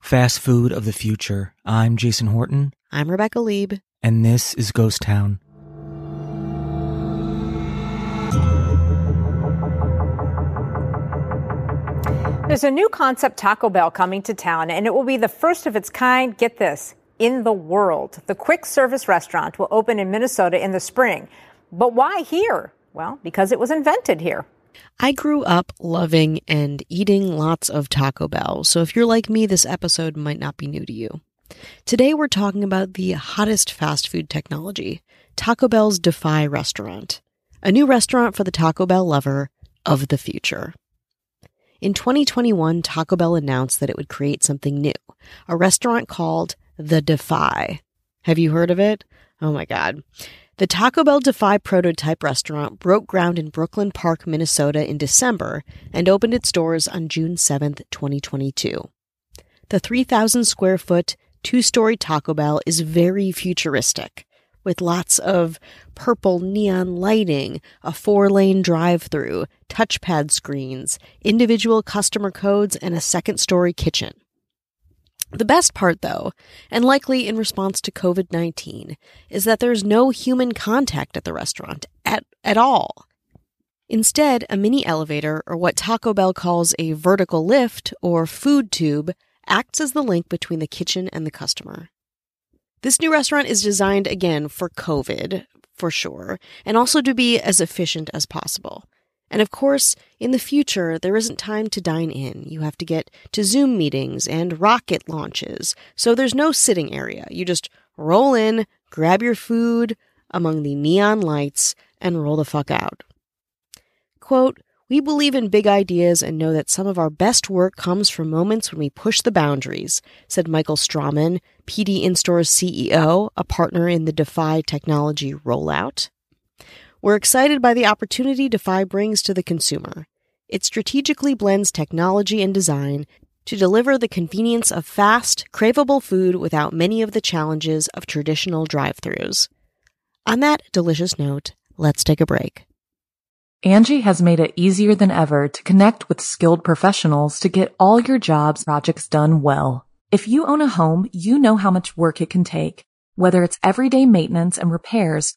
Fast food of the future. I'm Jason Horton, I'm Rebecca Lieb. and this is Ghost Town. There's a new concept Taco Bell coming to town, and it will be the first of its kind, get this, in the world. The quick service restaurant will open in Minnesota in the spring. But why here? Well, because it was invented here. I grew up loving and eating lots of Taco Bell, so if you're like me, this episode might not be new to you. Today we're talking about the hottest fast food technology, Taco Bell's Defy restaurant, a new restaurant for the Taco Bell lover of the future. In 2021, Taco Bell announced that it would create something new, a restaurant called The Defy. Have you heard of it? Oh my God. The Taco Bell Defy prototype restaurant broke ground in Brooklyn Park, Minnesota in December and opened its doors on June 7th, 2022. The 3,000 square foot, two story Taco Bell is very futuristic, with lots of purple neon lighting, a four lane drive through, touchpad screens, individual customer codes, and a second story kitchen. The best part, though, and likely in response to COVID 19, is that there's no human contact at the restaurant at, at all. Instead, a mini elevator, or what Taco Bell calls a vertical lift or food tube, acts as the link between the kitchen and the customer. This new restaurant is designed again for COVID, for sure, and also to be as efficient as possible. And of course, in the future, there isn't time to dine in. You have to get to Zoom meetings and rocket launches. So there's no sitting area. You just roll in, grab your food among the neon lights, and roll the fuck out. Quote, we believe in big ideas and know that some of our best work comes from moments when we push the boundaries, said Michael Strawman, PD InStore's CEO, a partner in the Defy technology rollout. We're excited by the opportunity Defy brings to the consumer. It strategically blends technology and design to deliver the convenience of fast, craveable food without many of the challenges of traditional drive throughs. On that delicious note, let's take a break. Angi has made it easier than ever to connect with skilled professionals to get all your jobs projects done well. If you own a home, you know how much work it can take, whether it's everyday maintenance and repairs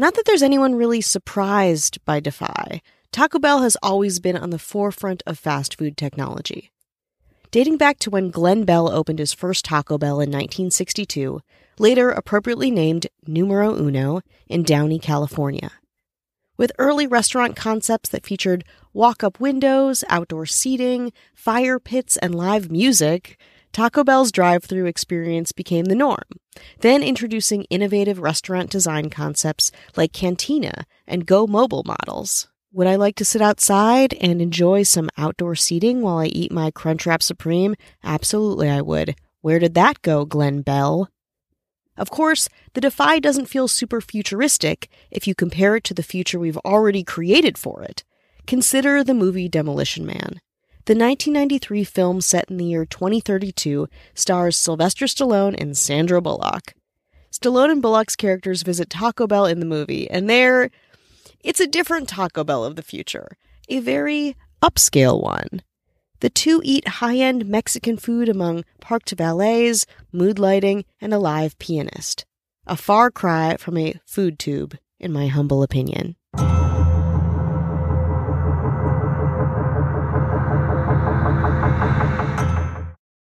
Not that there's anyone really surprised by Defy. Taco Bell has always been on the forefront of fast food technology. Dating back to when Glenn Bell opened his first Taco Bell in 1962, later appropriately named Numero Uno in Downey, California. With early restaurant concepts that featured walk up windows, outdoor seating, fire pits, and live music, Taco Bell's drive through experience became the norm, then introducing innovative restaurant design concepts like Cantina and Go Mobile models. Would I like to sit outside and enjoy some outdoor seating while I eat my Crunchwrap Supreme? Absolutely, I would. Where did that go, Glenn Bell? Of course, the Defy doesn't feel super futuristic if you compare it to the future we've already created for it. Consider the movie Demolition Man. The 1993 film set in the year 2032 stars Sylvester Stallone and Sandra Bullock. Stallone and Bullock's characters visit Taco Bell in the movie, and they're it's a different Taco Bell of the future, a very upscale one. The two eat high end Mexican food among parked valets, mood lighting, and a live pianist. A far cry from a food tube, in my humble opinion.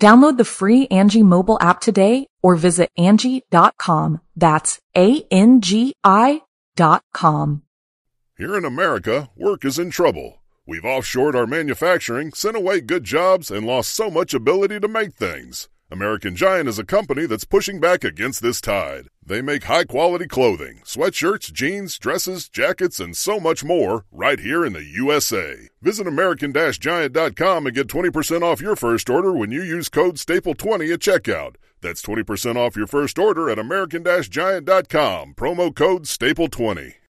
Download the free Angi mobile app today or visit Angi.com. That's A-N-G-I dot com. Here in America, work is in trouble. We've offshored our manufacturing, sent away good jobs, and lost so much ability to make things. American Giant is a company that's pushing back against this tide. They make high quality clothing, sweatshirts, jeans, dresses, jackets, and so much more right here in the USA. Visit American-Giant.com and get 20% off your first order when you use code STAPLE20 at checkout. That's 20% off your first order at American-Giant.com, promo code STAPLE20.